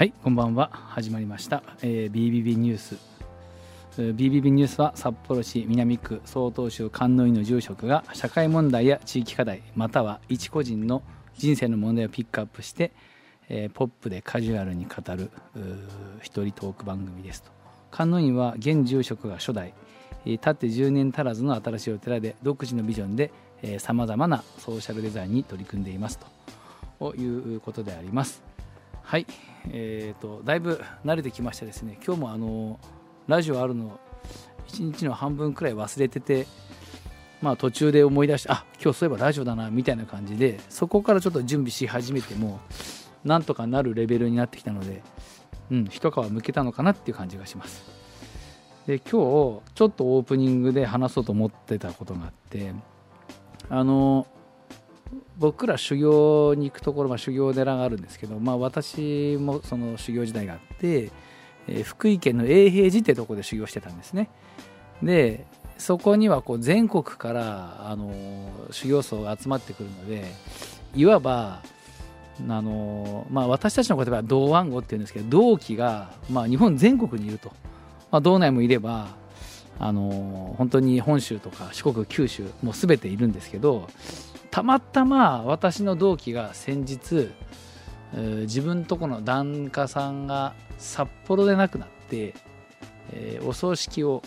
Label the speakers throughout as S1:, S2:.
S1: はいこんばんは。始まりました、えー、BBB ニュース。BBB ニュースは札幌市南区曹洞州観音院の住職が社会問題や地域課題または一個人の人生の問題をピックアップして、えー、ポップでカジュアルに語る一人トーク番組ですと。観音院は現住職が初代。たって10年足らずの新しいお寺で独自のビジョンでさまざまなソーシャルデザインに取り組んでいますということであります。はい、えーと、だいぶ慣れてきましてですね今日もあのラジオあるの1日の半分くらい忘れてて、まあ、途中で思い出してあ今日そういえばラジオだなみたいな感じでそこからちょっと準備し始めてもなんとかなるレベルになってきたので、うん、一皮むけたのかなっていう感じがします。で今日ちょっとオープニングで話そうと思ってたことがあってあの僕ら修行に行くところ、まあ、修行寺があるんですけど、まあ、私もその修行時代があって、え、福井県の永平寺ってとこで修行してたんですね。でそこにはこう全国からあの修行僧が集まってくるのでいわばあの、まあ、私たちの言葉は道安語っていうんですけど同期が、まあ、日本全国にいると、まあ、道内もいればあの本当に本州とか四国九州もう全ているんですけどたまたま私の同期が先日自分とこの檀家さんが札幌で亡くなって、えー、お葬式を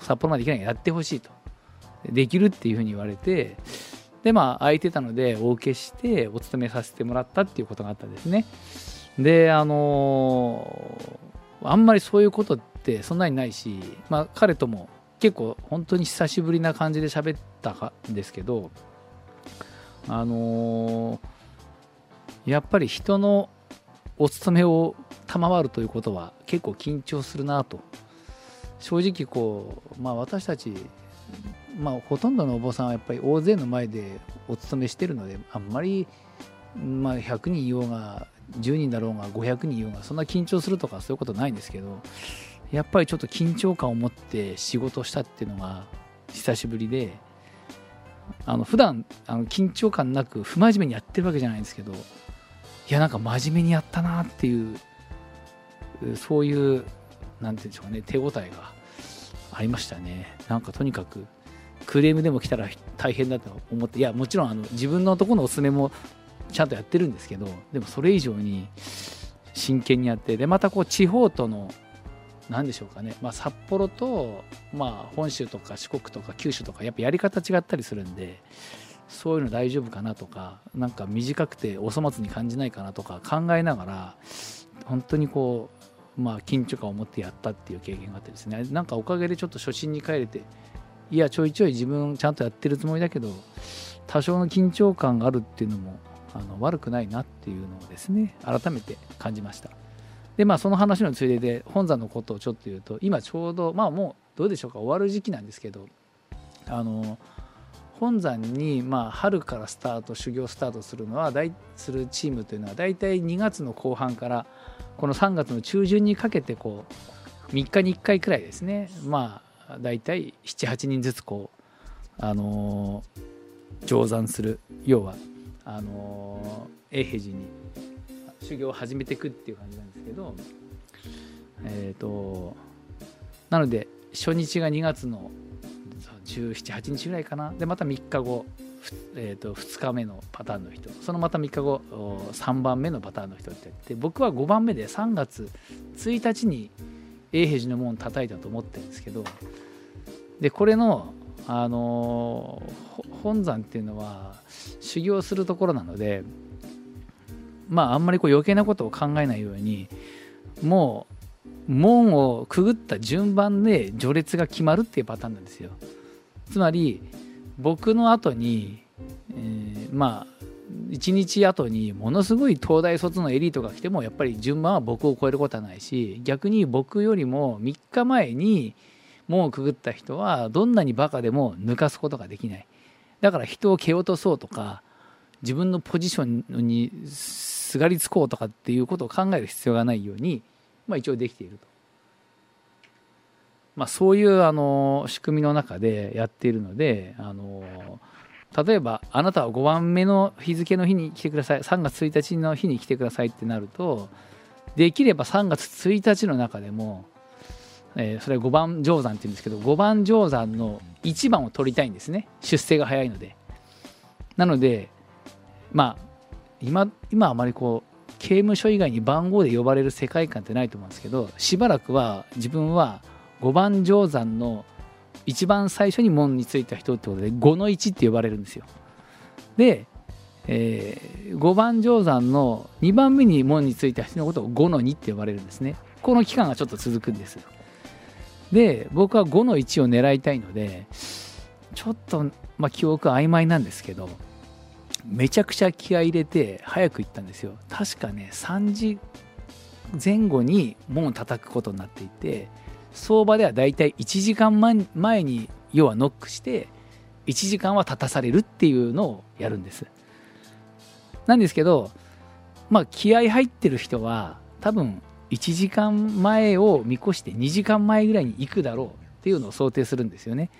S1: 札幌まで行けないからやってほしいと。できるっていうふうに言われてでまあ空いてたのでお受けしてお勤めさせてもらったっていうことがあったんですね。であのー、あんまりそういうことってそんなにないし、まあ、彼とも結構本当に久しぶりな感じで喋ったんですけどあのー、やっぱり人のお勤めを賜るということは結構緊張するなと。正直こうまあ私たちまあほとんどのお坊さんはやっぱり大勢の前でお勤めしてるのであんまりまあ100人いようが10人だろうが500人いようがそんな緊張するとかそういうことないんですけどやっぱりちょっと緊張感を持って仕事したっていうのが久しぶりであの普段あの緊張感なく不真面目にやってるわけじゃないんですけどいやなんか真面目にやったなっていうそういうなんて言うんでしょうね手応えがありましたね。なんかとにかくクレームでも来たら大変だと思っていやもちろんあの自分のとこのおすすめもちゃんとやってるんですけどでもそれ以上に真剣にやってでまたこう地方との何でしょうかね、まあ、札幌と、まあ、本州とか四国とか九州とかやっぱやり方違ったりするんでそういうの大丈夫かなとかなんか短くてお粗末に感じないかなとか考えながら本当にこう、まあ、緊張感を持ってやったっていう経験があってですねなんかおかげでちょっと初心に帰れていやちょいちょい自分ちゃんとやってるつもりだけど多少の緊張感があるっていうのもあの悪くないなっていうのをですね改めて感じました。でまあその話のついでで本山のことをちょっと言うと今ちょうどまあもうどうでしょうか終わる時期なんですけどあの本山にまあ春からスタート修行スタートするのは大するチームというのは大体2月の後半からこの3月の中旬にかけてこう3日に1回くらいですね。まあ大体78人ずつこうあの乗山する。要はあの永平寺に修行を始めていくっていう感じなんですけどえっ、ー、となので初日が2月の1718日ぐらいかな。でまた3日後、えー、と2日目のパターンの人。そのまた3日後3番目のパターンの人ってって僕は5番目で3月1日に永平寺の門叩いたと思ってるんですけどでこれのあの本山っていうのは修行するところなのでまああんまりこう余計なことを考えないようにもう門をくぐった順番で序列が決まるっていうパターンなんですよ。つまり僕の後に、えー、まあ1日後にものすごい東大卒のエリートが来てもやっぱり順番は僕を超えることはないし逆に僕よりも3日前に門をくぐった人はどんなにバカでも抜かすことができない。だから人を蹴落とそうとか自分のポジションにすがりつこうとかっていうことを考える必要がないように、まあ、一応できていると。まあ、そういうあの仕組みの中でやっているのであの例えばあなたは5番目の日付の日に来てください。3月1日の日に来てくださいってなるとできれば3月1日の中でも、えー、それは5番定山って言うんですけど5番定山の1番を取りたいんですね。出世が早いので。なのでまあ今今あまりこう刑務所以外に番号で呼ばれる世界観ってないと思うんですけどしばらくは自分は5番定山の一番最初に門についた人ってことで5の1って呼ばれるんですよ。で、えー、5番定山の2番目に門についた人のことを5の2って呼ばれるんですね。この期間がちょっと続くんですで僕は5の1を狙いたいのでちょっと、まあ、記憶曖昧なんですけどめちゃくちゃ気合い入れて早く行ったんですよ。確かね3時前後に門を叩くことになっていて相場ではだいたい1時間前に要はノックして1時間は立たされるっていうのをやるんです。なんですけどまあ気合入ってる人は多分1時間前を見越して2時間前ぐらいに行くだろうっていうのを想定するんですよね。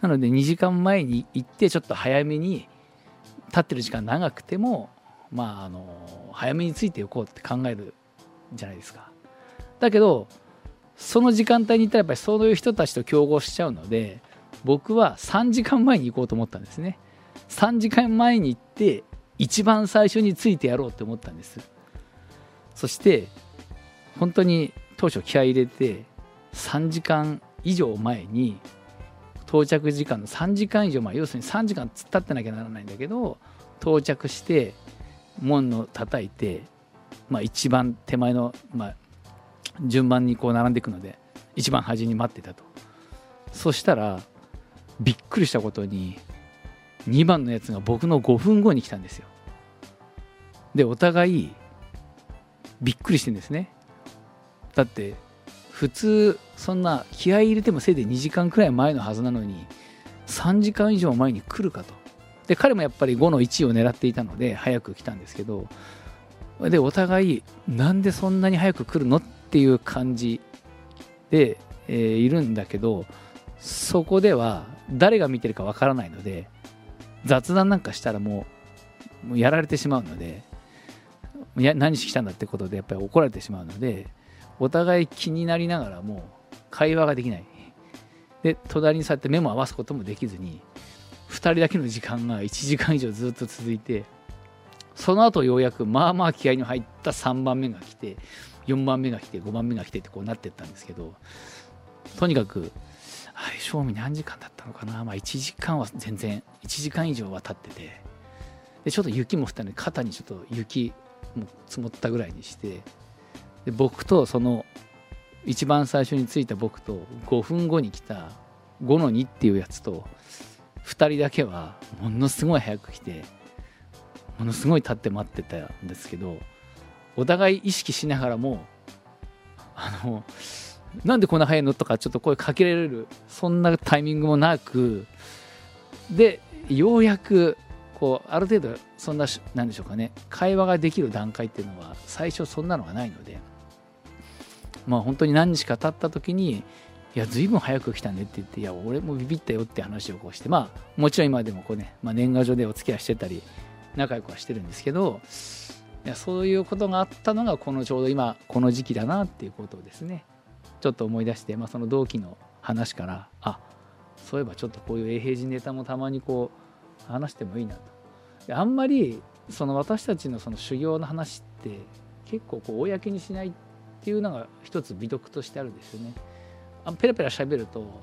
S1: なので2時間前に行ってちょっと早めに立ってる時間長くてもまああの早めについておこうって考えるじゃないですか。だけどその時間帯に行ったらやっぱりそういう人たちと競合しちゃうので僕は3時間前に行こうと思ったんですね。3時間前に行って一番最初についてやろうって思ったんです。そして本当に当初気合い入れて3時間以上前に到着時間の3時間以上前要するに3時間突っ立ってなきゃならないんだけど到着して門の叩いて、まあ、一番手前の、まあ、順番にこう並んでいくので一番端に待ってたと。そしたらびっくりしたことに2番のやつが僕の5分後に来たんですよ。でお互いびっくりしてんですね。だって普通そんな気合い入れてもせいで2時間くらい前のはずなのに3時間以上前に来るかと。で彼もやっぱり5の1を狙っていたので早く来たんですけどでお互いなんでそんなに早く来るのっていう感じで、えー、いるんだけどそこでは誰が見てるかわからないので雑談なんかしたらもうもうやられてしまうのでや何しに来たんだってことでやっぱり怒られてしまうのでお互い気になりながらも会話ができない。で隣に座って目も合わすこともできずに2人だけの時間が1時間以上ずっと続いてその後ようやくまあまあ気合の入った3番目が来て4番目が来て5番目が来てってこうなってったんですけどとにかく正味何時間だったのかな、まあ、1時間は全然1時間以上は経っててでちょっと雪も降ったので肩にちょっと雪も積もったぐらいにしてで僕とその一番最初に着いた僕と5分後に来た5の2っていうやつと2人だけはものすごい早く来てものすごい立って待ってたんですけどお互い意識しながらもあのなんでこんな早いのとかちょっと声かけられるそんなタイミングもなくでようやくこうある程度そんななんでしょうかね会話ができる段階っていうのは最初そんなのがないのでまあ本当に何日か経った時にいや随分早く来たねって言っていや俺もビビったよって話をこうしてまあもちろん今でもこうね、まあ、年賀状でお付き合いしてたり仲良くはしてるんですけどいやそういうことがあったのがこのちょうど今この時期だなっていうことをですねちょっと思い出して、まあ、その同期の話からあそういえばちょっとこういう永平寺ネタもたまにこう話してもいいなと。あんまりその私たちのその修行の話って結構こう公にしないっていうのが一つ美徳としてあるんですよねあペラペラ喋ると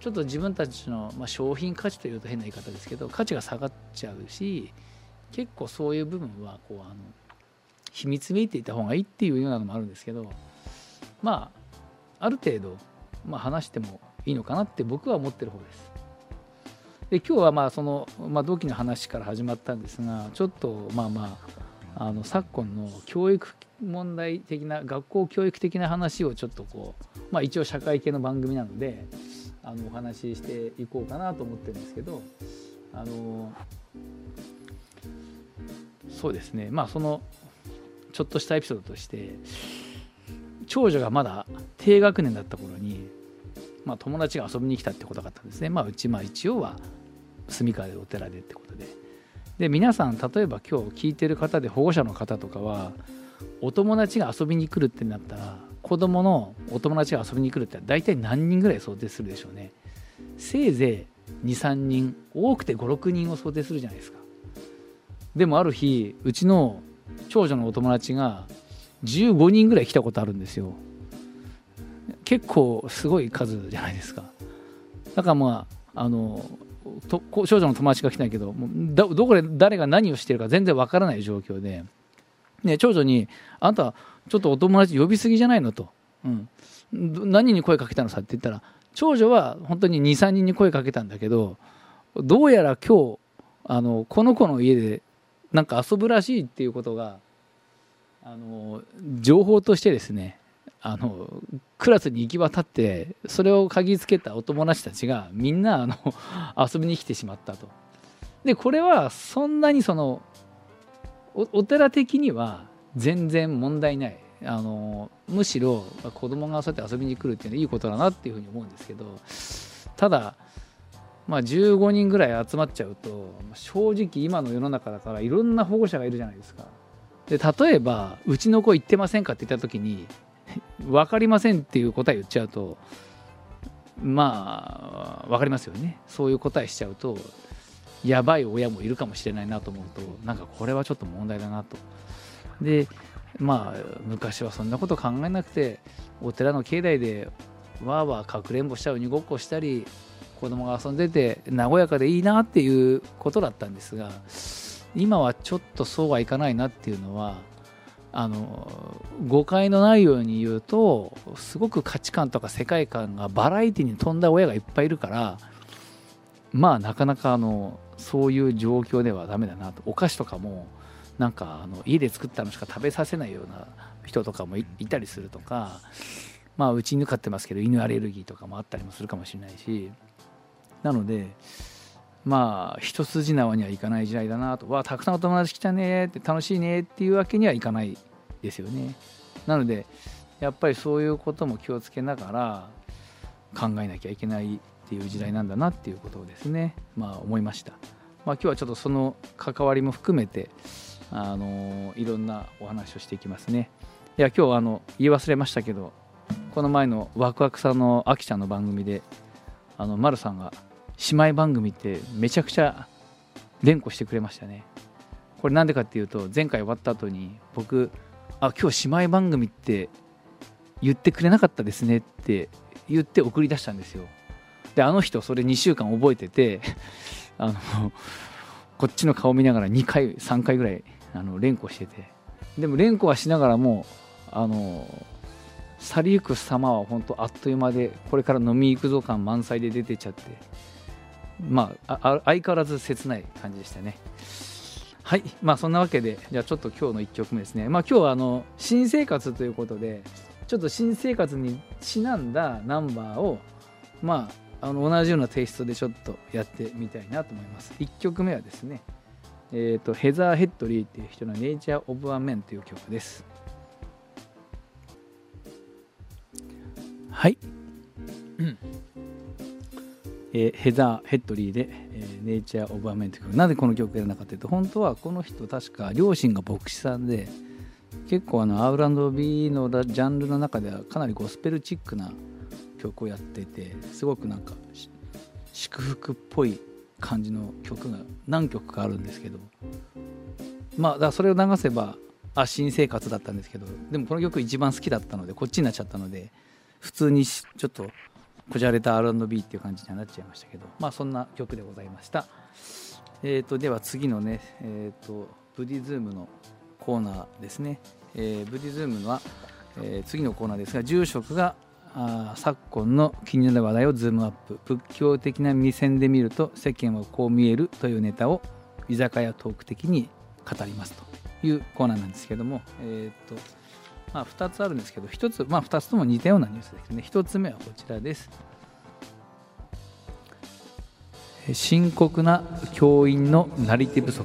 S1: ちょっと自分たちの、まあ、商品価値というと変な言い方ですけど価値が下がっちゃうし結構そういう部分はこうあの秘密めいていた方がいいっていうようなのもあるんですけどまあある程度、まあ、話してもいいのかなって僕は思ってる方です。で今日はまあその、まあ、同期の話から始まったんですがちょっとまあまああの昨今の教育問題的な学校教育的な話をちょっとこう、まあ、一応社会系の番組なのであのお話ししていこうかなと思ってるんですけどあのそうですねまあそのちょっとしたエピソードとして長女がまだ低学年だった頃に、まあ、友達が遊びに来たってことがあったんですね。まあ、うちまあ一応は住川でお寺でってことでで皆さん例えば今日聞いてる方で保護者の方とかはお友達が遊びに来るってなったら子供のお友達が遊びに来るって大体何人ぐらい想定するでしょうね。せいぜい23人多くて56人を想定するじゃないですか。でもある日うちの長女のお友達が15人ぐらい来たことあるんですよ。結構すごい数じゃないですか。だからまああのと少女の友達が来たんやけどもうどこで誰が何をしてるか全然わからない状況で、ね、長女に「あんたちょっとお友達呼びすぎじゃないの?」と、うん、何に声かけたのさって言ったら長女は本当に23人に声かけたんだけどどうやら今日あのこの子の家でなんか遊ぶらしいっていうことがあの情報としてですねあのクラスに行き渡ってそれを嗅ぎつけたお友達たちがみんなあの遊びに来てしまったと。でこれはそんなにそのお寺的には全然問題ないあのむしろ子供がそうやって遊びに来るっていうのはいいことだなっていうふうに思うんですけどただまあ15人ぐらい集まっちゃうと正直今の世の中だからいろんな保護者がいるじゃないですか。で例えば「うちの子行ってませんか?」って言った時に 分かりませんっていう答え言っちゃうとまあ分かりますよねそういう答えしちゃうとやばい親もいるかもしれないなと思うとなんかこれはちょっと問題だなと。でまあ昔はそんなこと考えなくてお寺の境内でわーわーかくれんぼしたり鬼ごっこしたり子供が遊んでて和やかでいいなっていうことだったんですが今はちょっとそうはいかないなっていうのはあの誤解のないように言うとすごく価値観とか世界観がバラエティに富んだ親がいっぱいいるからまあなかなかあのそういう状況ではダメだなと。お菓子とかもなんかあの家で作ったのしか食べさせないような人とかもいたりするとかまあうち犬飼ってますけど犬アレルギーとかもあったりもするかもしれないし。なのでまあ一筋縄にはいかない時代だなと。わたくさんお友達来たねって楽しいねっていうわけにはいかないですよね。なのでやっぱりそういうことも気をつけながら考えなきゃいけないっていう時代なんだなっていうことをですねまあ思いました、まあ、今日はちょっとその関わりも含めてあのいろんなお話をしていきますね。いや今日あの言い忘れましたけどこの前のワクワクさんのあきちゃんの番組であの丸さんが姉妹番組ってめちゃくちゃ連呼してくれましたね。これなんでかっていうと前回終わった後に僕あ今日姉妹番組って言ってくれなかったですねって言って送り出したんですよ。であの人それ2週間覚えてて あのこっちの顔見ながら2回3回ぐらいあの連呼してて。でも連呼はしながらもあの去りゆく様は本当あっという間でこれから飲み行くぞ感満載で出てちゃって。まあ相変わらず切ない感じでしたね。はい。まあそんなわけでじゃあちょっと今日の1曲目ですね。まあ今日はあの新生活ということでちょっと新生活にちなんだナンバーをまああの同じようなテイストでちょっとやってみたいなと思います1曲目はですねえーと、ヘザー・ヘッドリーっていう人の「ネイチャー・オブ・ア・メン」という曲です。はい。えー、ヘザー・ヘッドリーで、えー、ネイチャー・オブ・ア・メンという曲。なぜこの曲やらなかったというと、本当はこの人、確か両親が牧師さんで、結構あの R&B のジャンルの中ではかなりゴスペルチックな曲をやってて、すごくなんか祝福っぽい感じの曲が何曲かあるんですけど。まあだからそれを流せばあ新生活だったんですけどでもこの曲一番好きだったのでこっちになっちゃったので普通にちょっとこじゃれた R&B っていう感じにはなっちゃいましたけどまあそんな曲でございました。えーとでは次のねえっ、とブディズームのコーナーですね、えー、ブディズームは、えー、次のコーナーですが住職があ昨今の気になる話題をズームアップ。仏教的な目線で見ると世間はこう見えるというネタを居酒屋トーク的に語りますというコーナーなんですけども、えーとまあ、2つあるんですけど1つ、まあ、2つとも似たようなニュースですね。1つ目はこちらです。深刻な教員のなり手不足。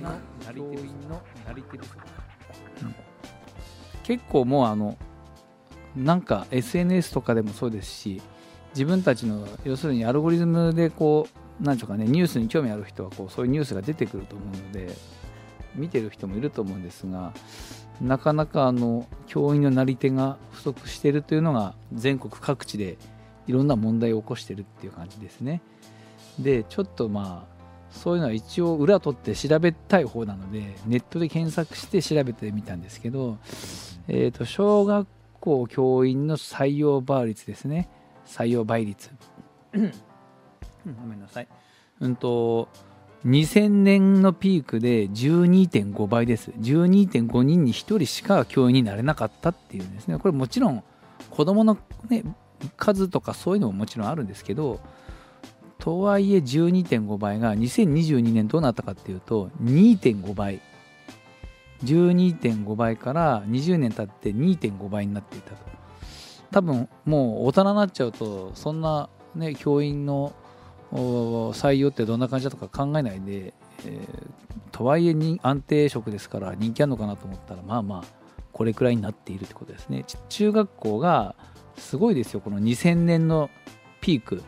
S1: 結構もうあのなんか SNS とかでもそうですし自分たちの要するにアルゴリズムでこなんでしょうかねニュースに興味ある人はこうそういうニュースが出てくると思うので見てる人もいると思うんですがなかなかあの教員のなり手が不足しているというのが全国各地でいろんな問題を起こしてるっていう感じですね。でちょっとまあそういうのは一応裏取って調べたい方なのでネットで検索して調べてみたんですけど、えー、と小学校教員の採用倍率ですね。採用倍率。ごめんなさい。うんと2000年のピークで12.5倍です。12.5人に1人しか教員になれなかったっていうんですね。これもちろん子どもの、ね、数とかそういうのももちろんあるんですけどとはいえ12.5倍が2022年どうなったかっていうと2.5倍。12.5倍から20年経って2.5倍になっていたと。多分もう大人になっちゃうとそんなね教員の採用ってどんな感じだとか考えないで、えー、とはいえ安定職ですから人気あるのかなと思ったらまあまあこれくらいになっているってことですね。中学校がすごいですよ。この2000年のピーク。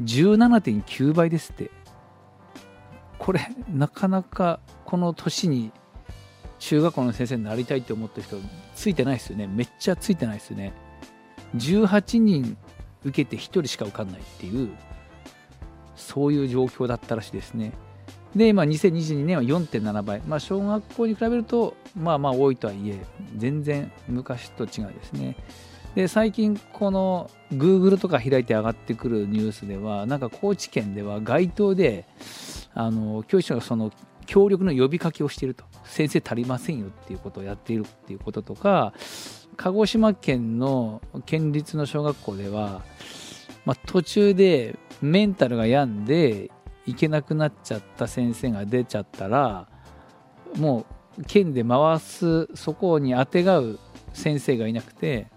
S1: 17.9倍ですって。これなかなかこの年に中学校の先生になりたいって思ってる人ついてないですよね。めっちゃついてないですよね。18人受けて1人しか受かんないっていうそういう状況だったらしいですね。で、まあ、2022年は4.7倍、まあ、小学校に比べるとまあまあ多いとはいえ全然昔と違うですね。で最近この Google とか開いて上がってくるニュースではなんか高知県では街頭であの教師がその協力の呼びかけをしていると。先生足りませんよっていうことをやっているっていうこととか鹿児島県の県立の小学校では、まあ、途中でメンタルが病んで行けなくなっちゃった先生が出ちゃったらもう県で回すそこにあてがう先生がいなくて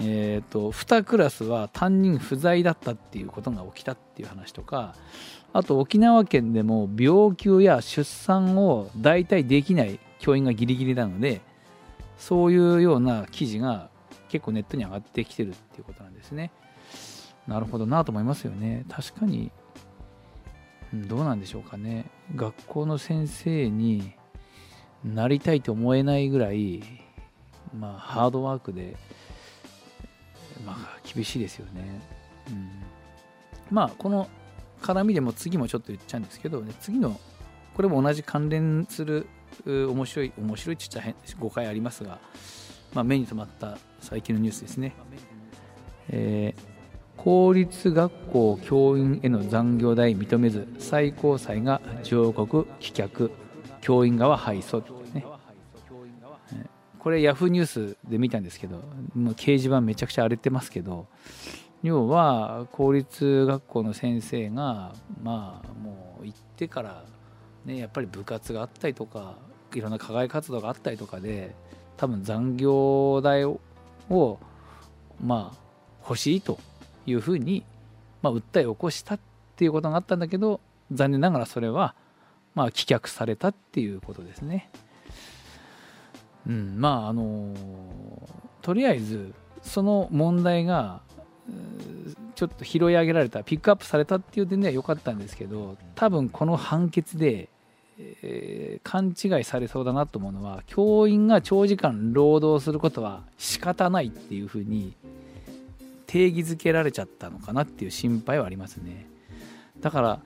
S1: えーと、2クラスは担任不在だったっていうことが起きたっていう話とかあと沖縄県でも病休や出産を代替できない教員がギリギリなのでそういうような記事が結構ネットに上がってきてるっていうことなんですね。なるほどなと思いますよね。確かにどうなんでしょうかね。学校の先生になりたいと思えないぐらい、まあ、ハードワークでまあ、厳しいですよね。うん、まあ、この絡みでも次もちょっと言っちゃうんですけど、ね、次の、これも同じ関連する面白い、面白いって言っちゃ誤解ありますが、まあ、目に留まった最近のニュースですね。えー、公立学校教員への残業代認めず最高裁が上告棄却教員側敗訴これヤフーニュースで見たんですけどもう掲示板めちゃくちゃ荒れてますけど要は公立学校の先生がまあもう行ってからねやっぱり部活があったりとかいろんな課外活動があったりとかで多分残業代をまあ欲しいというふうに、まあ、訴えを起こしたっていうことがあったんだけど残念ながらそれはまあ棄却されたっていうことですね。うん、まああのとりあえずその問題がちょっと拾い上げられたピックアップされたっていう点では良かったんですけど多分この判決で、えー、勘違いされそうだなと思うのは教員が長時間労働することは仕方ないっていうふうに定義づけられちゃったのかなっていう心配はありますね。だから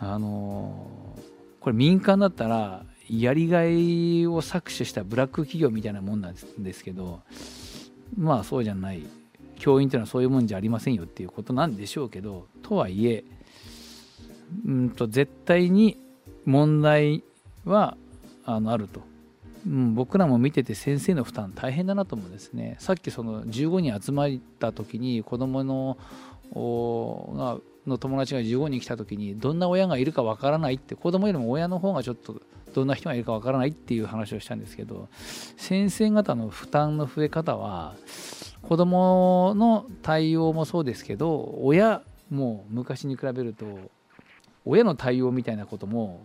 S1: あのー、これ民間だったらやりがいを搾取したブラック企業みたいなもんなんですけどまあそうじゃない教員というのはそういうもんじゃありませんよっていうことなんでしょうけどとはいえうんと絶対に問題はあのあると、うん、僕らも見てて先生の負担大変だなと思うんですね。さっきその15人集まった時に子供のがの友達が15人来た時にどんな親がいるかわからないって子供よりも親の方がちょっとどんな人がいるかわからないっていう話をしたんですけど先生方の負担の増え方は子どもの対応もそうですけど親も昔に比べると親の対応みたいなことも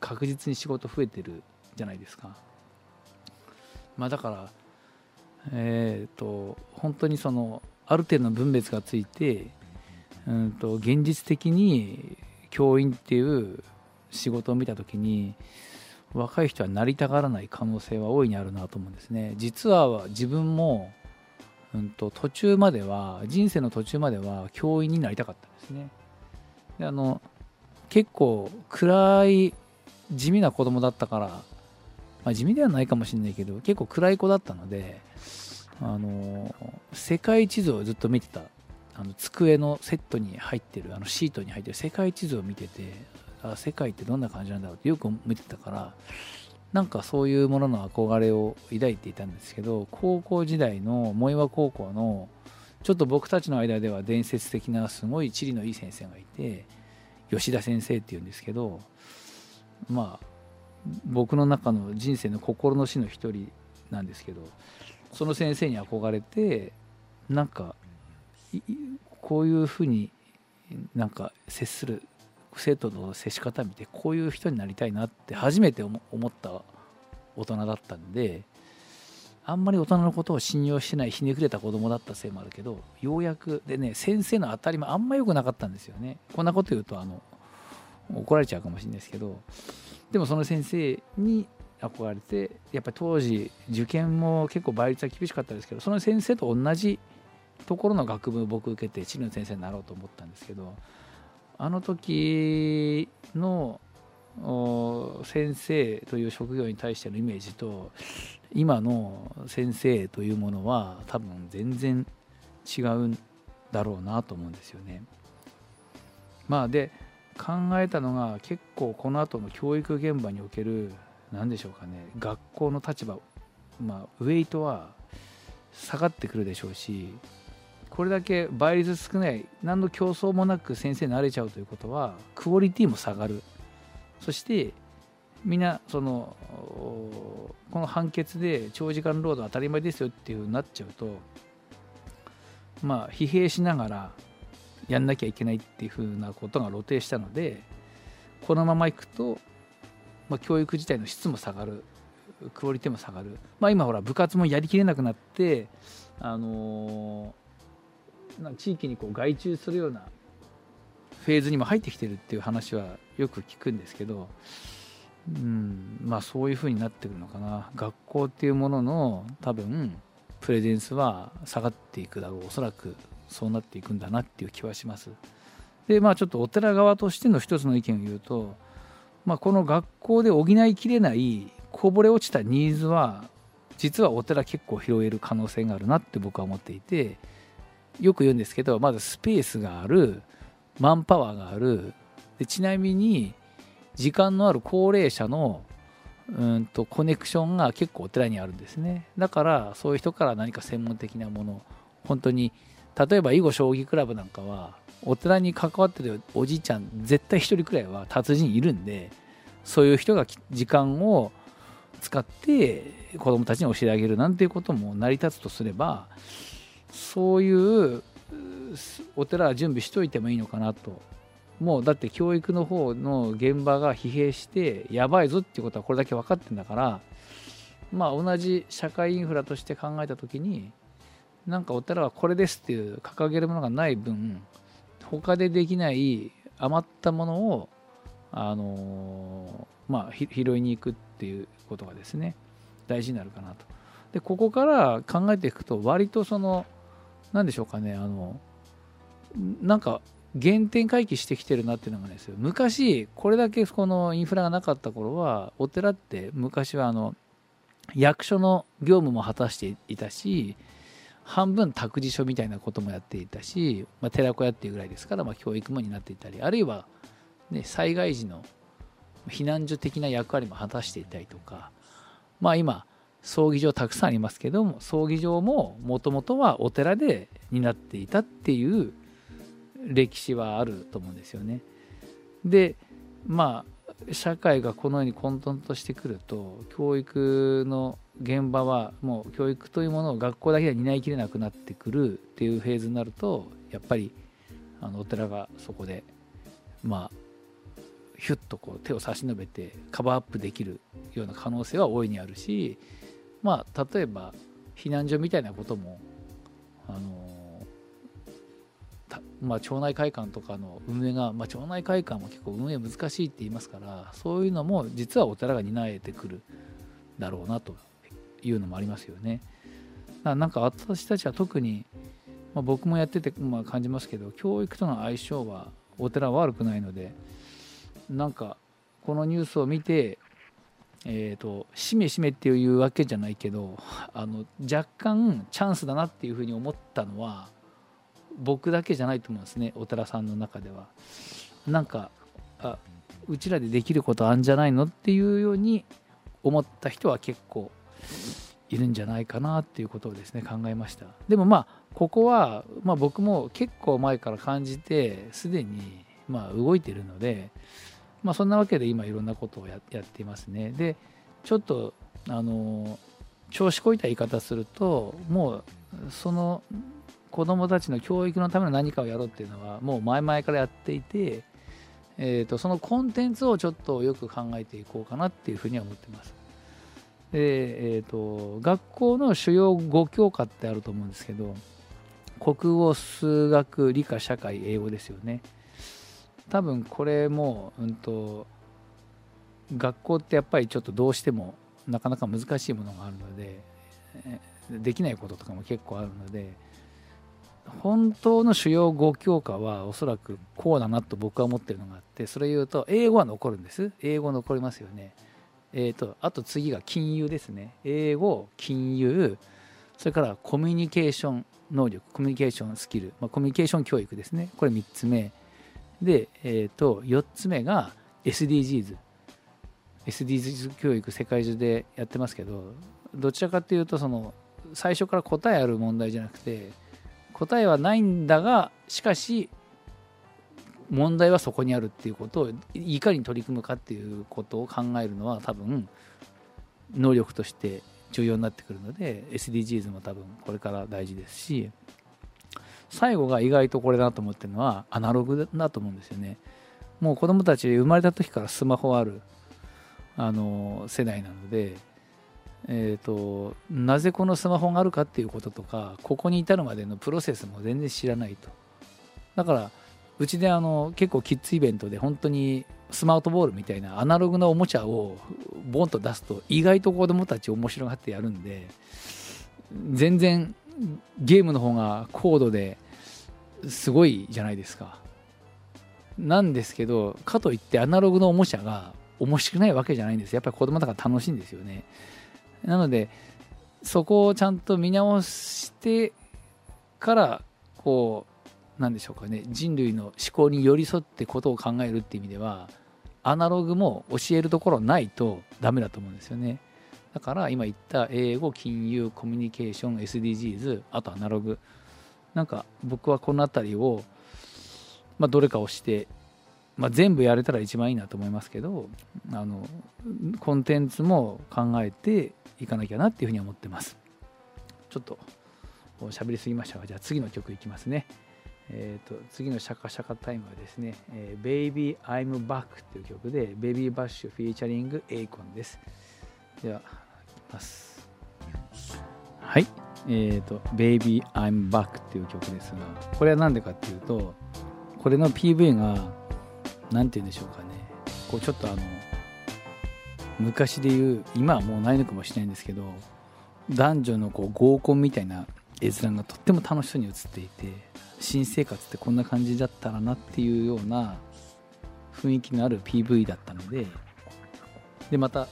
S1: 確実に仕事増えてるじゃないですか。まあ、だからえっ、ー、と本当にそのある程度の分別がついてうんと現実的に教員っていう仕事を見た時に若い人はなりたがらない可能性は大いにあるなと思うんですね。実は自分も、うんと、途中までは人生の途中までは教員になりたかったんですね。であの結構暗い地味な子供だったから、まあ、地味ではないかもしれないけど結構暗い子だったのであの世界地図をずっと見てたあの机のセットに入ってるあのシートに入ってる世界地図を見ててあ世界ってどんな感じなんだろうってよく見てたからなんかそういうものの憧れを抱いていたんですけど高校時代の藻岩高校のちょっと僕たちの間では伝説的なすごい地理のいい先生がいて吉田先生っていうんですけどまあ僕の中の人生の心の師の一人なんですけどその先生に憧れてなんかこういうふうになんか接する生徒の接し方見てこういう人になりたいなって初めて思った大人だったんであんまり大人のことを信用してないひねくれた子供だったせいもあるけどようやくでね先生の当たり前あんま良くなかったんですよね。こんなこと言うとあの怒られちゃうかもしれないですけどでもその先生に憧れてやっぱり当時受験も結構倍率は厳しかったですけどその先生と同じところの学部僕受けて地理の先生になろうと思ったんですけどあの時の先生という職業に対してのイメージと今の先生というものは多分全然違うんだろうなと思うんですよね。まあで考えたのが結構この後の教育現場における何でしょうかね学校の立場まあウェイトは下がってくるでしょうしこれだけ倍率少ない何の競争もなく先生になれちゃうということはクオリティも下がる。そしてみんなそのこの判決で長時間労働当たり前ですよっていうふうになっちゃうとまあ疲弊しながらやんなきゃいけないっていうふうなことが露呈したのでこのままいくと、まあ、教育自体の質も下がる。クオリティも下がる、まあ、今ほら部活もやりきれなくなってあのー地域にこう外注するようなフェーズにも入ってきてるっていう話はよく聞くんですけど、うん、まあそういうふうになってくるのかな。学校っていうものの多分プレゼンスは下がっていくだろう。おそらくそうなっていくんだなっていう気はします。でまあちょっとお寺側としての一つの意見を言うと、まあ、この学校で補いきれないこぼれ落ちたニーズは実はお寺結構拾える可能性があるなって僕は思っていてよく言うんですけどまずスペースがあるマンパワーがある。でちなみに時間のある高齢者のうんとコネクションが結構お寺にあるんですね。だからそういう人から何か専門的なもの本当に例えば囲碁将棋クラブなんかはお寺に関わってるおじいちゃん絶対1人くらいは達人いるんでそういう人が時間を使って子供たちに教えてあげるなんていうことも成り立つとすればそういうお寺は準備しといてもいいのかなともうだって教育の方の現場が疲弊してやばいぞっていうことはこれだけ分かってんだからまあ同じ社会インフラとして考えた時になんかお寺はこれですっていう掲げるものがない分他でできない余ったものをあのまあ拾いに行くっていうことがですね大事になるかなと。でここから考えていくと割とその何でしょうかねあのなんか原点回帰してきてるなっていうのがですよ昔これだけこのインフラがなかった頃はお寺って昔はあの役所の業務も果たしていたし半分託児所みたいなこともやっていたし、まあ、寺子屋っていうぐらいですから、まあ、教育も担っていたりあるいは、ね、災害時の避難所的な役割も果たしていたりとかまあ今葬儀場たくさんありますけども葬儀場ももともとはお寺で担っていたっていう歴史はあると思うんですよね。でまあ社会がこのように混沌としてくると教育の現場はもう教育というものを学校だけでは担いきれなくなってくるっていうフェーズになるとやっぱりあのお寺がそこでまあヒュッとこう手を差し伸べてカバーアップできるような可能性は大いにあるしまあ例えば避難所みたいなこともあのまあ、町内会館とかの運営が、まあ、町内会館も結構運営難しいって言いますからそういうのも実はお寺が担えてくるだろうなというのもありますよね。なんか私たちは特に、まあ、僕もやってて、まあ、感じますけど教育との相性はお寺は悪くないのでなんかこのニュースを見てえーと、しめしめっていうわけじゃないけど あの若干チャンスだなっていうふうに思ったのは僕だけじゃないと思うんですねお寺さんの中では。なんかあうちらでできることあんじゃないのっていうように思った人は結構いるんじゃないかなっていうことをですね考えましたでもまあここは、まあ、僕も結構前から感じてすでにまあ動いてるのでまあ、そんなわけで今いろんなことをやっていますね。でちょっとあの調子こいた言い方するともうその子どもたちの教育のための何かをやろうっていうのはもう前々からやっていて、えーと、そのコンテンツをちょっとよく考えていこうかなっていうふうには思ってます。でえーと、学校の主要5教科ってあると思うんですけど国語数学理科社会英語ですよね。多分これも、うんと、学校ってやっぱりちょっとどうしてもなかなか難しいものがあるのでできないこととかも結構あるので本当の主要5教科はおそらくこうだなと僕は思ってるのがあってそれ言うと英語は残るんです。英語残りますよね。えーと、あと次が金融ですね。英語金融それからコミュニケーション能力コミュニケーションスキル、まあ、コミュニケーション教育ですね。これ3つ目。で、えーと、4つ目が SDGs。SDGs 教育世界中でやってますけどどちらかというとその最初から答えある問題じゃなくて答えはないんだがしかし問題はそこにあるっていうことをいかに取り組むかっていうことを考えるのは多分能力として重要になってくるので SDGs も多分これから大事ですし最後が意外とこれだと思ってるのはアナログだと思うんですよね。もう子供たち生まれた時からスマホあるあの世代なのでえーと、なぜこのスマホがあるかっていうこととかここに至るまでのプロセスも全然知らないと。だからうちであの結構キッズイベントで本当にスマートボールみたいなアナログなおもちゃをボンと出すと意外と子供たち面白がってやるんで全然ゲームの方が高度ですごいじゃないですか。なんですけど、かといってアナログのおもちゃが面白くないわけじゃないんですやっぱり子供だから楽しいんですよね。なので、そこをちゃんと見直してから、こう、なんでしょうかね、人類の思考に寄り添ってことを考えるっていう意味では、アナログも教えるところないとダメだと思うんですよね。だから今言った英語、金融、コミュニケーション、SDGs、あとアナログ。なんか僕はこの辺りを、まあ、どれかをして、まあ、全部やれたら一番いいなと思いますけどあのコンテンツも考えていかなきゃなっていうふうに思ってます。ちょっと喋りすぎましたがじゃあ次の曲いきますね。えーと、次のシャカシャカタイムはですね「えー、Baby I'm Back」という曲で「ベビーバッシュフィーチャリングエイコンです。ではいきます。はい。えーと「Baby I'm Back」っていう曲ですがこれは何でかっていうとこれの PV が何て言うんでしょうかね。こうちょっとあの昔で言う今はもうないのかもしれないんですけど男女のこう合コンみたいな絵面がとっても楽しそうに映っていて新生活ってこんな感じだったらなっていうような雰囲気のある PV だったのででまた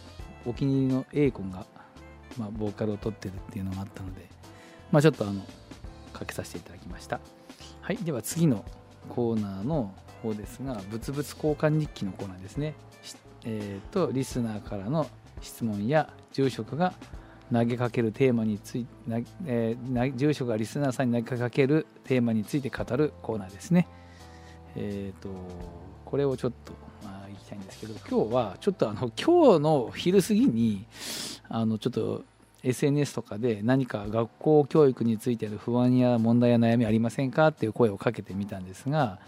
S1: お気に入りの A 君がまあ、ボーカルを取ってるっていうのがあったので、まあ、ちょっとあのかけさせていただきましたはいでは次のコーナーの方ですが物々交換日記のコーナーですねえーと、リスナーからの質問や住職が投げかけるテーマについて、えー、住職がリスナーさんに投げかけるテーマについて語るコーナーですね。えっ、ー、とこれをちょっと、まあ、いきたいんですけど今日はちょっとあの今日の昼過ぎにあのちょっと SNS とかで何か学校教育についての不安や問題や悩みありませんかっていう声をかけてみたんですが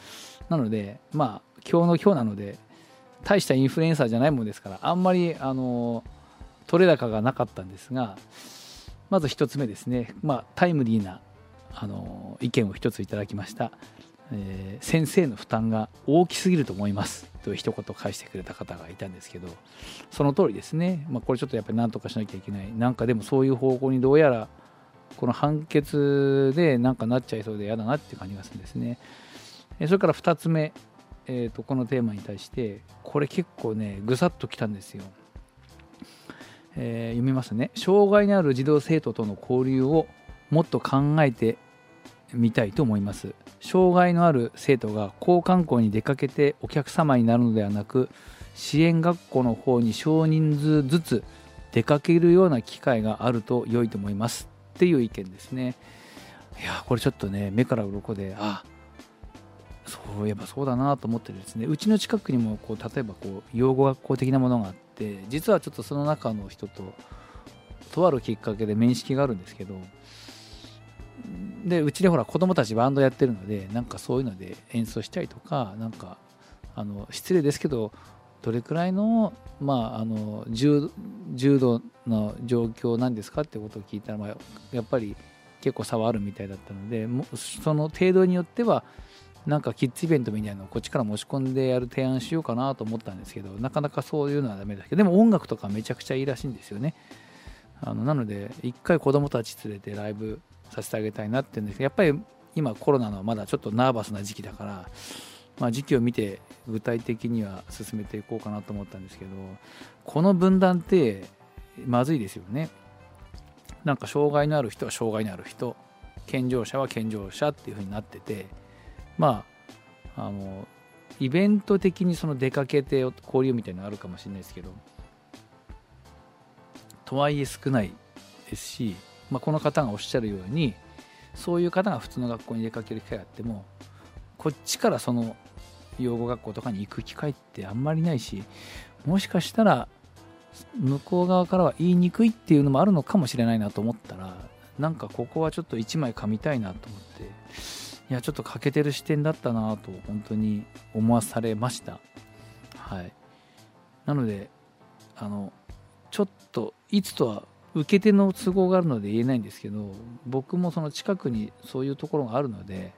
S1: なのでまあ今日の今日なので大したインフルエンサーじゃないものですからあんまりあの取れ高がなかったんですがまず1つ目ですね、まあ、タイムリーなあの意見を1ついただきました、えー、先生の負担が大きすぎると思いますという一言返してくれた方がいたんですけどその通りですね、まあ、これちょっとやっぱり何とかしなきゃいけない。なんかでもそういう方向にどうやらこの判決でなんかなっちゃいそうで嫌だなっていう感じがするんですね。それから2つ目、えー、とこのテーマに対してこれ結構ねぐさっときたんですよ、えー、読みますね。障害のある児童生徒との交流をもっと考えてみたいと思います。障害のある生徒が交換校に出かけてお客様になるのではなく支援学校の方に少人数ずつ出かけるような機会があると良いと思います。っていう意見ですね。いやこれちょっとね目から鱗であそういえばそうだなと思ってですね。うちの近くにもこう例えばこう養護学校的なものがあって実はちょっとその中の人ととあるきっかけで面識があるんですけどでうちでほら子供たちバンドやってるのでなんかそういうので演奏したりとかなんかあの失礼ですけどどれくらいの,、まあ、あの重重度の状況なんですかってことを聞いたら、まあ、やっぱり結構差はあるみたいだったのでその程度によってはなんかキッズイベントみたいなのをこっちから持ち込んでやる提案しようかなと思ったんですけどなかなかそういうのはダメだけどでも音楽とかめちゃくちゃいいらしいんですよね。あのなので一回子供たち連れてライブさせてあげたいなって言うんですけどやっぱり今コロナのまだちょっとナーバスな時期だから、まあ、時期を見て具体的には進めていこうかなと思ったんですけどこの分断ってまずいですよね。なんか障害のある人は障害のある人健常者は健常者っていう風になっててまああのイベント的にその出かけて交流みたいなのあるかもしれないですけどとはいえ少ないですしまあ、この方がおっしゃるようにそういう方が普通の学校に出かける機会があってもこっちからその養護学校とかに行く機会ってあんまりないしもしかしたら向こう側からは言いにくいっていうのもあるのかもしれないなと思ったらなんかここはちょっと1枚噛みたいなと思っていやちょっと欠けてる視点だったなと本当に思わされました。はい。なのであのちょっといつとは受け手の都合があるので言えないんですけど僕もその近くにそういうところがあるので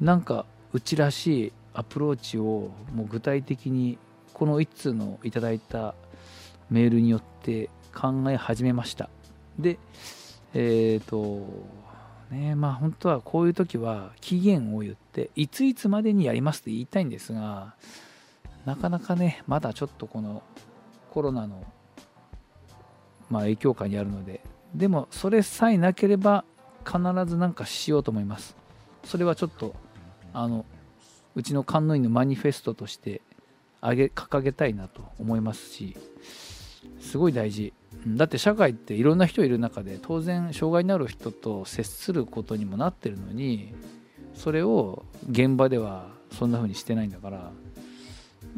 S1: なんかうちらしいアプローチをもう具体的にこの1通のいただいたメールによって考え始めました。でえっ、ー、とねまあ本当はこういう時は期限を言っていついつまでにやりますって言いたいんですがなかなかねまだちょっとこのコロナのまあ、影響下にあるので。でもそれさえなければ必ず何かしようと思います。それはちょっとあのうちの観音院のマニフェストとしてあげ掲げたいなと思いますしすごい大事。だって社会っていろんな人いる中で当然障害のある人と接することにもなってるのにそれを現場ではそんな風にしてないんだから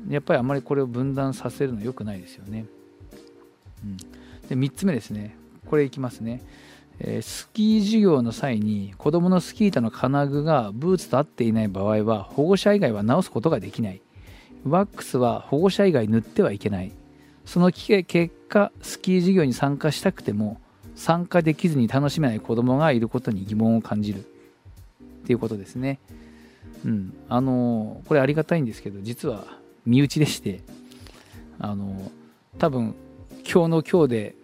S1: やっぱりあまりこれを分断させるのは良くないですよね。うん。で3つ目ですね。これいきますね、えー、スキー授業の際に子どものスキー板の金具がブーツと合っていない場合は保護者以外は直すことができない。ワックスは保護者以外塗ってはいけない。その結果スキー授業に参加したくても参加できずに楽しめない子どもがいることに疑問を感じる。っていうことですね。うん。あのこれありがたいんですけど実は身内でしてあの多分今日の今日で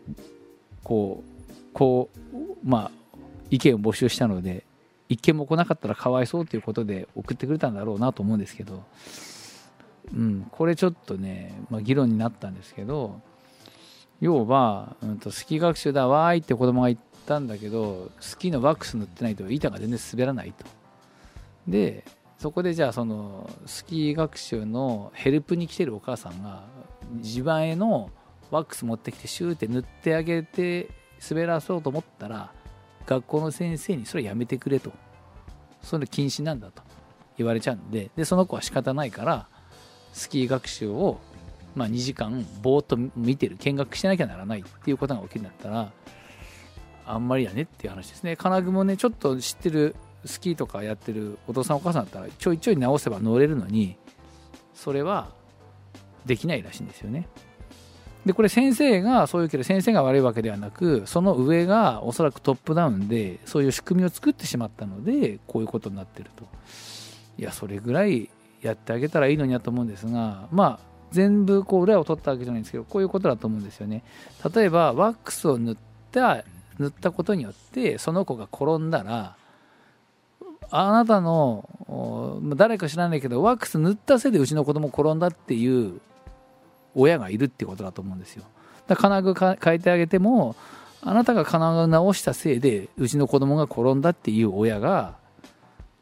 S1: こうこうまあ意見を募集したので一件も来なかったらかわいそうということで送ってくれたんだろうなと思うんですけど、うん、これちょっとね、まあ、議論になったんですけど要は、うん、とスキー学習だわーいって子供が言ったんだけどスキーのワックス塗ってないと板が全然滑らないと。でそこでじゃあそのスキー学習のヘルプに来てるお母さんが自前のワックス持ってきてシューって塗ってあげて滑らそうと思ったら学校の先生にそれやめてくれと。それ禁止なんだと言われちゃうんで。でその子は仕方ないからスキー学習を、まあ、2時間ぼーっと見てる。見学しなきゃならないっていうことが起きるんだったらあんまりやねっていう話ですね。金具もねちょっと知ってるスキーとかやってるお父さんお母さんだったらちょいちょい直せば乗れるのにそれはできないらしいんですよね。でこれ先生がそういうけど先生が悪いわけではなくその上がおそらくトップダウンでそういう仕組みを作ってしまったのでこういうことになってると。いやそれぐらいやってあげたらいいのになと思うんですがまあ全部こう裏を取ったわけじゃないんですけどこういうことだと思うんですよね。例えばワックスを塗った塗ったことによってその子が転んだらあなたの誰か知らないけどワックス塗ったせいでうちの子供転んだっていう親がいるってことだと思うんですよ。だから金具変えてあげてもあなたが金具直したせいでうちの子供が転んだっていう親が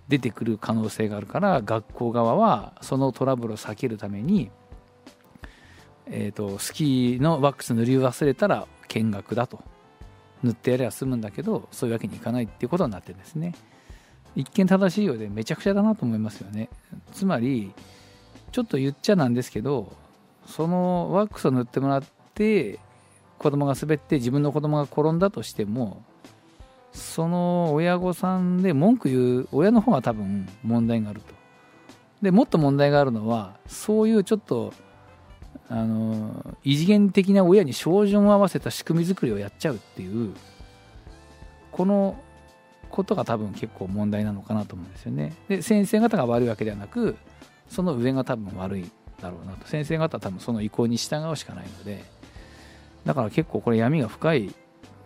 S1: 出てくる可能性があるから学校側はそのトラブルを避けるために、えーと、スキーのワックス塗り忘れたら見学だと。塗ってやれば済むんだけどそういうわけにいかないっていうことになってるんですね。一見正しいようでめちゃくちゃだなと思いますよね。つまりちょっと言っちゃなんですけどそのワックスを塗ってもらって子供が滑って自分の子供が転んだとしてもその親御さんで文句言う親の方が多分問題があると。でもっと問題があるのはそういうちょっとあの異次元的な親に照準を合わせた仕組み作りをやっちゃうっていうこのことが多分結構問題なのかなと思うんですよね。で先生方が悪いわけではなくその上が多分悪い。だろうなと先生方は多分その意向に従うしかないのでだから結構これ闇が深い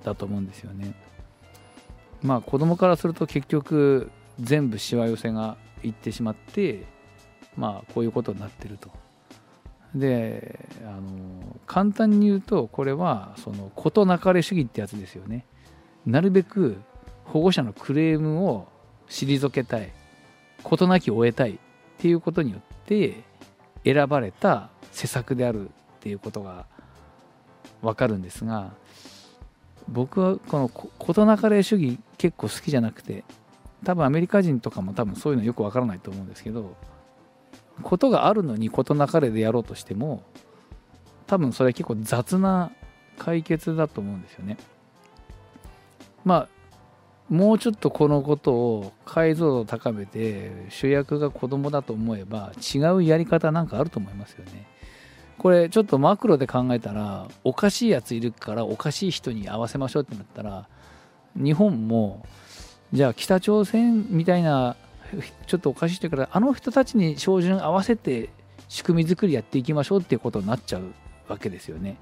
S1: だと思うんですよね。まあ子供からすると結局全部しわ寄せがいってしまってまあこういうことになってると。であの簡単に言うとこれはその事なかれ主義ってやつですよね。なるべく保護者のクレームを退けたい事なきを終えたいっていうことによって選ばれた施策であるっていうことが分かるんですが僕はこの事なかれ主義結構好きじゃなくて多分アメリカ人とかも多分そういうのよく分からないと思うんですけどことがあるのに事なかれでやろうとしても多分それは結構雑な解決だと思うんですよね。まあもうちょっとこのことを解像度を高めて主役が子供だと思えば違うやり方なんかあると思いますよね。これちょっとマクロで考えたらおかしいやついるからおかしい人に合わせましょうってなったら日本もじゃあ北朝鮮みたいなちょっとおかしい人からあの人たちに照準合わせて仕組み作りやっていきましょうっていうことになっちゃうわけですよね。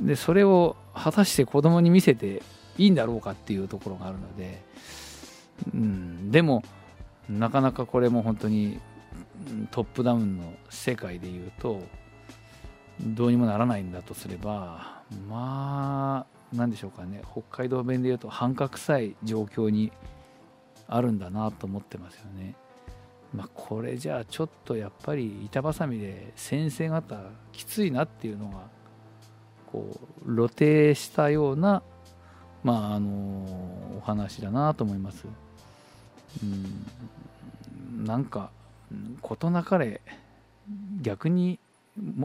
S1: でそれを果たして子供に見せていいんだろうかっていうところがあるので、うん、でもなかなかこれも本当にトップダウンの世界でいうとどうにもならないんだとすればまあ何でしょうかね北海道弁で言うと半角臭い状況にあるんだなと思ってますよね。まあ、これじゃあちょっとやっぱり板挟みで先生方きついなっていうのがこう露呈したような、まあ、あのお話だなと思います。うんなんか事なかれ逆に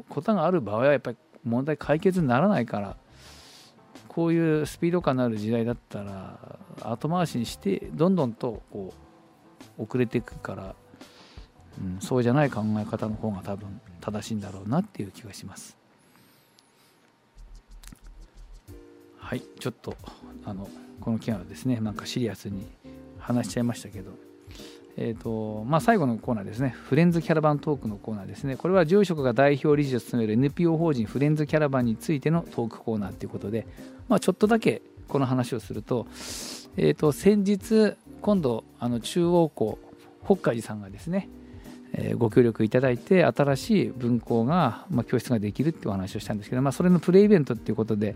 S1: ことがある場合はやっぱり問題解決にならないからこういうスピード感のある時代だったら後回しにしてどんどんとこう遅れていくから、うん、そうじゃない考え方の方が多分正しいんだろうなっていう気がします。はいちょっとあのこの件はですねなんかシリアスに話しちゃいましたけどえーとまあ、最後のコーナーですね、フレンズキャラバントークのコーナーですね、これは住職が代表理事を務める NPO 法人フレンズキャラバンについてのトークコーナーということで、まあ、ちょっとだけこの話をすると、えー、と先日、今度、あの中央校、北海寺さんがですね、ご協力いただいて、新しい分校が、まあ、教室ができるってお話をしたんですけど、まあ、それのプレイベントっていうことで、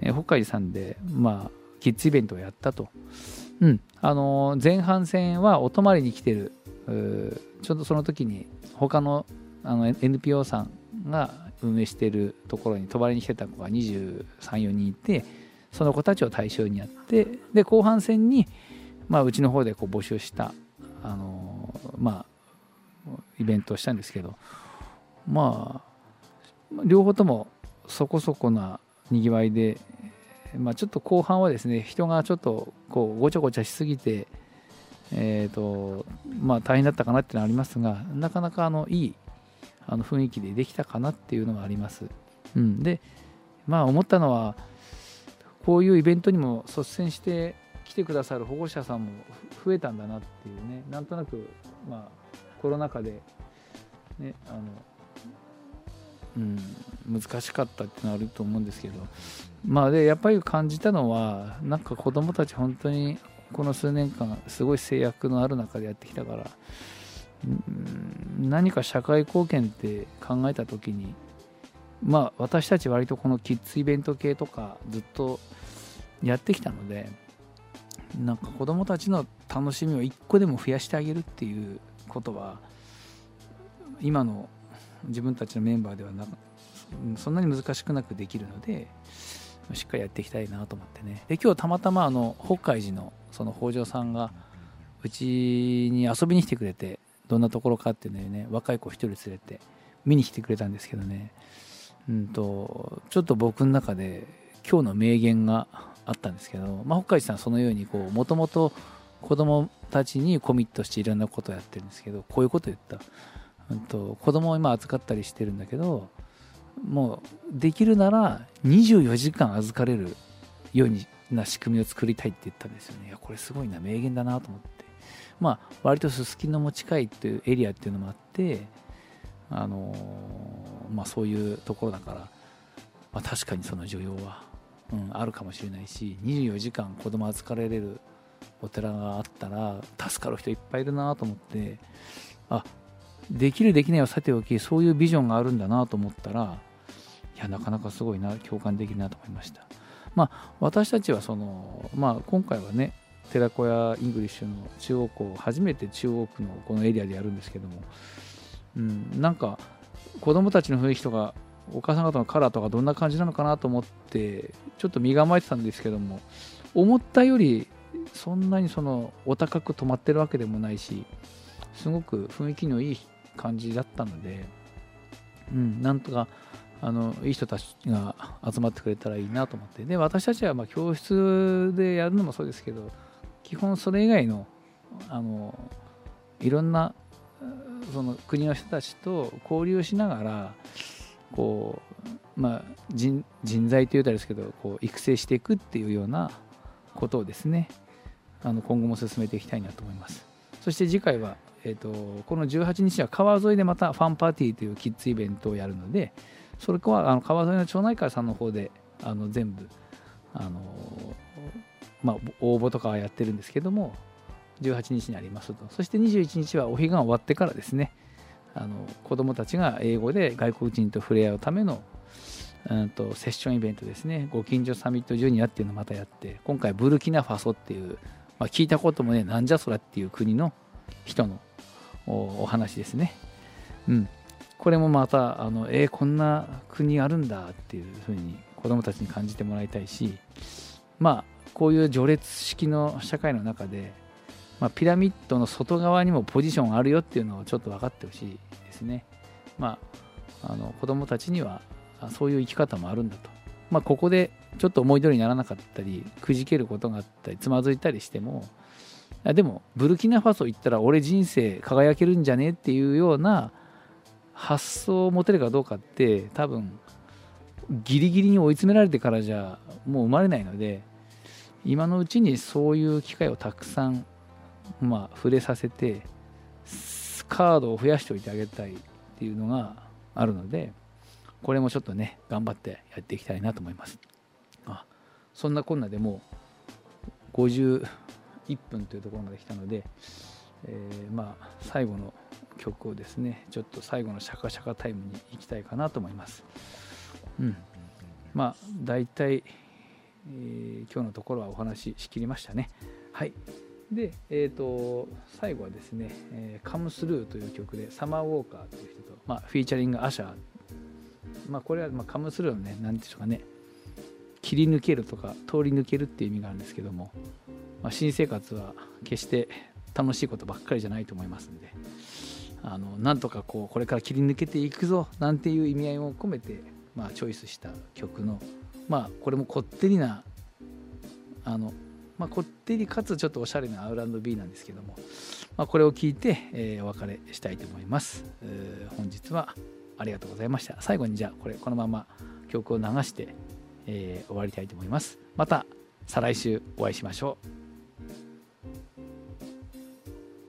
S1: えー、北海寺さんで、まあ、キッズイベントをやったと。うんあの前半戦はお泊まりに来てるちょうどその時に他のあの NPO さんが運営しているところに泊まりに来てた子が234人いてその子たちを対象にやってで後半戦に、まあ、うちの方でこう募集したあのまあイベントをしたんですけどまあ両方ともそこそこなにぎわいでまあ、ちょっと後半はですね人がちょっとこうごちゃごちゃしすぎて、えーとまあ、大変だったかなっていうのはありますがなかなかあのいいあの雰囲気でできたかなっていうのがあります。うん、でまあ思ったのはこういうイベントにも率先して来てくださる保護者さんも増えたんだなっていうねなんとなくまあ、コロナ禍で、ねあのうん、難しかったっていうのはあると思うんですけど、まあ、でやっぱり感じたのはなんか子どもたち本当にこの数年間すごい制約のある中でやってきたから、うん、何か社会貢献って考えた時にまあ私たち割とこのキッズイベント系とかずっとやってきたのでなんか子どもたちの楽しみを1個でも増やしてあげるっていうことは今の自分たちのメンバーではなそんなに難しくなくできるのでしっかりやっていきたいなと思ってね。で今日たまたまあの北海寺のその北条さんがうちに遊びに来てくれてどんなところかっていうのをね若い子1人連れて見に来てくれたんですけどね。うんとちょっと僕の中で今日の名言があったんですけど、まあ、北海道さんそのようにもともと子供たちにコミットしていろんなことをやってるんですけどこういうこと言った、うんと、子供を今預かったりしてるんだけどもうできるなら24時間預かれるような仕組みを作りたいって言ったんですよね。いやこれすごいな。名言だなと思って。まあ割とすすきのも近いっていうエリアっていうのもあってあの、まあそういうところだから、まあ、確かにその需要はうん、あるかもしれないし24時間子供預かれるお寺があったら助かる人いっぱいいるなと思ってあできるできないはさておきそういうビジョンがあるんだなと思ったらいやなかなかすごいな共感できるなと思いました。まあ私たちはそのまあ今回はね寺子屋イングリッシュの中央校初めて中央区のこのエリアでやるんですけども、うん、なんか子供たちの雰囲気とかお母さん方のカラーとかどんな感じなのかなと思ってちょっと身構えてたんですけども思ったよりそんなにそのお高く止まってるわけでもないしすごく雰囲気のいい感じだったので、うん、なんとかあのいい人たちが集まってくれたらいいなと思って。で私たちはま教室でやるのもそうですけど基本それ以外のあのいろんなその国の人たちと交流しながらこう、まあ、人人材というとあれですけどこう育成していくっていうようなことをですねあの今後も進めていきたいなと思います。そして次回は、えーと、この18日は川沿いでまたファンパーティーというキッズイベントをやるのでそれはあの川沿いの町内会さんの方であの全部あの、まあ、応募とかはやってるんですけども18日にありますと。そして21日はお彼岸終わってからですねあの子どもたちが英語で外国人と触れ合うためのうんとセッションイベントですね。ご近所サミットジュニアっていうのをまたやって今回ブルキナファソっていう、まあ、聞いたこともねなんじゃそらっていう国の人のお話ですね、うん、これもまたあのえー、こんな国あるんだっていうふうに子どもたちに感じてもらいたいしまあこういう序列式の社会の中でまあ、ピラミッドの外側にもポジションあるよっていうのをちょっと分かってほしいですね。まあ、あの子供たちにはそういう生き方もあるんだと。まあ、ここでちょっと思い通りにならなかったりくじけることがあったりつまずいたりしてもでもブルキナファソ行ったら俺人生輝けるんじゃねっていうような発想を持てるかどうかって多分ギリギリに追い詰められてからじゃもう生まれないので今のうちにそういう機会をたくさんまあ、触れさせてカードを増やしておいてあげたいっていうのがあるのでこれもちょっとね頑張ってやっていきたいなと思います。あそんなこんなでもう1分というところまで来たので、えー、まあ最後の曲をですねちょっと最後のシャカシャカタイムに行きたいかなと思います。うん。まあ大体、えー、今日のところはお話ししきりましたね。はい。で、えーと、最後はですね「えー、Come Through」という曲でサマーウォーカーという人と、まあ、フィーチャリングアシャー、まあ、これは、ま、カムスルーのね何でしょうかね切り抜けるとか通り抜けるっていう意味があるんですけども、まあ、新生活は決して楽しいことばっかりじゃないと思いますんであのなんとかこうこれから切り抜けていくぞなんていう意味合いを込めて、まあ、チョイスした曲のまあこれもこってりなあのまあ、こってりかつちょっとおしゃれな R&B なんですけども、まあ、これを聞いて、えー、お別れしたいと思います、えー、本日はありがとうございました。最後にじゃあこれこのまま曲を流して、えー、終わりたいと思います。また再来週お会いしましょう。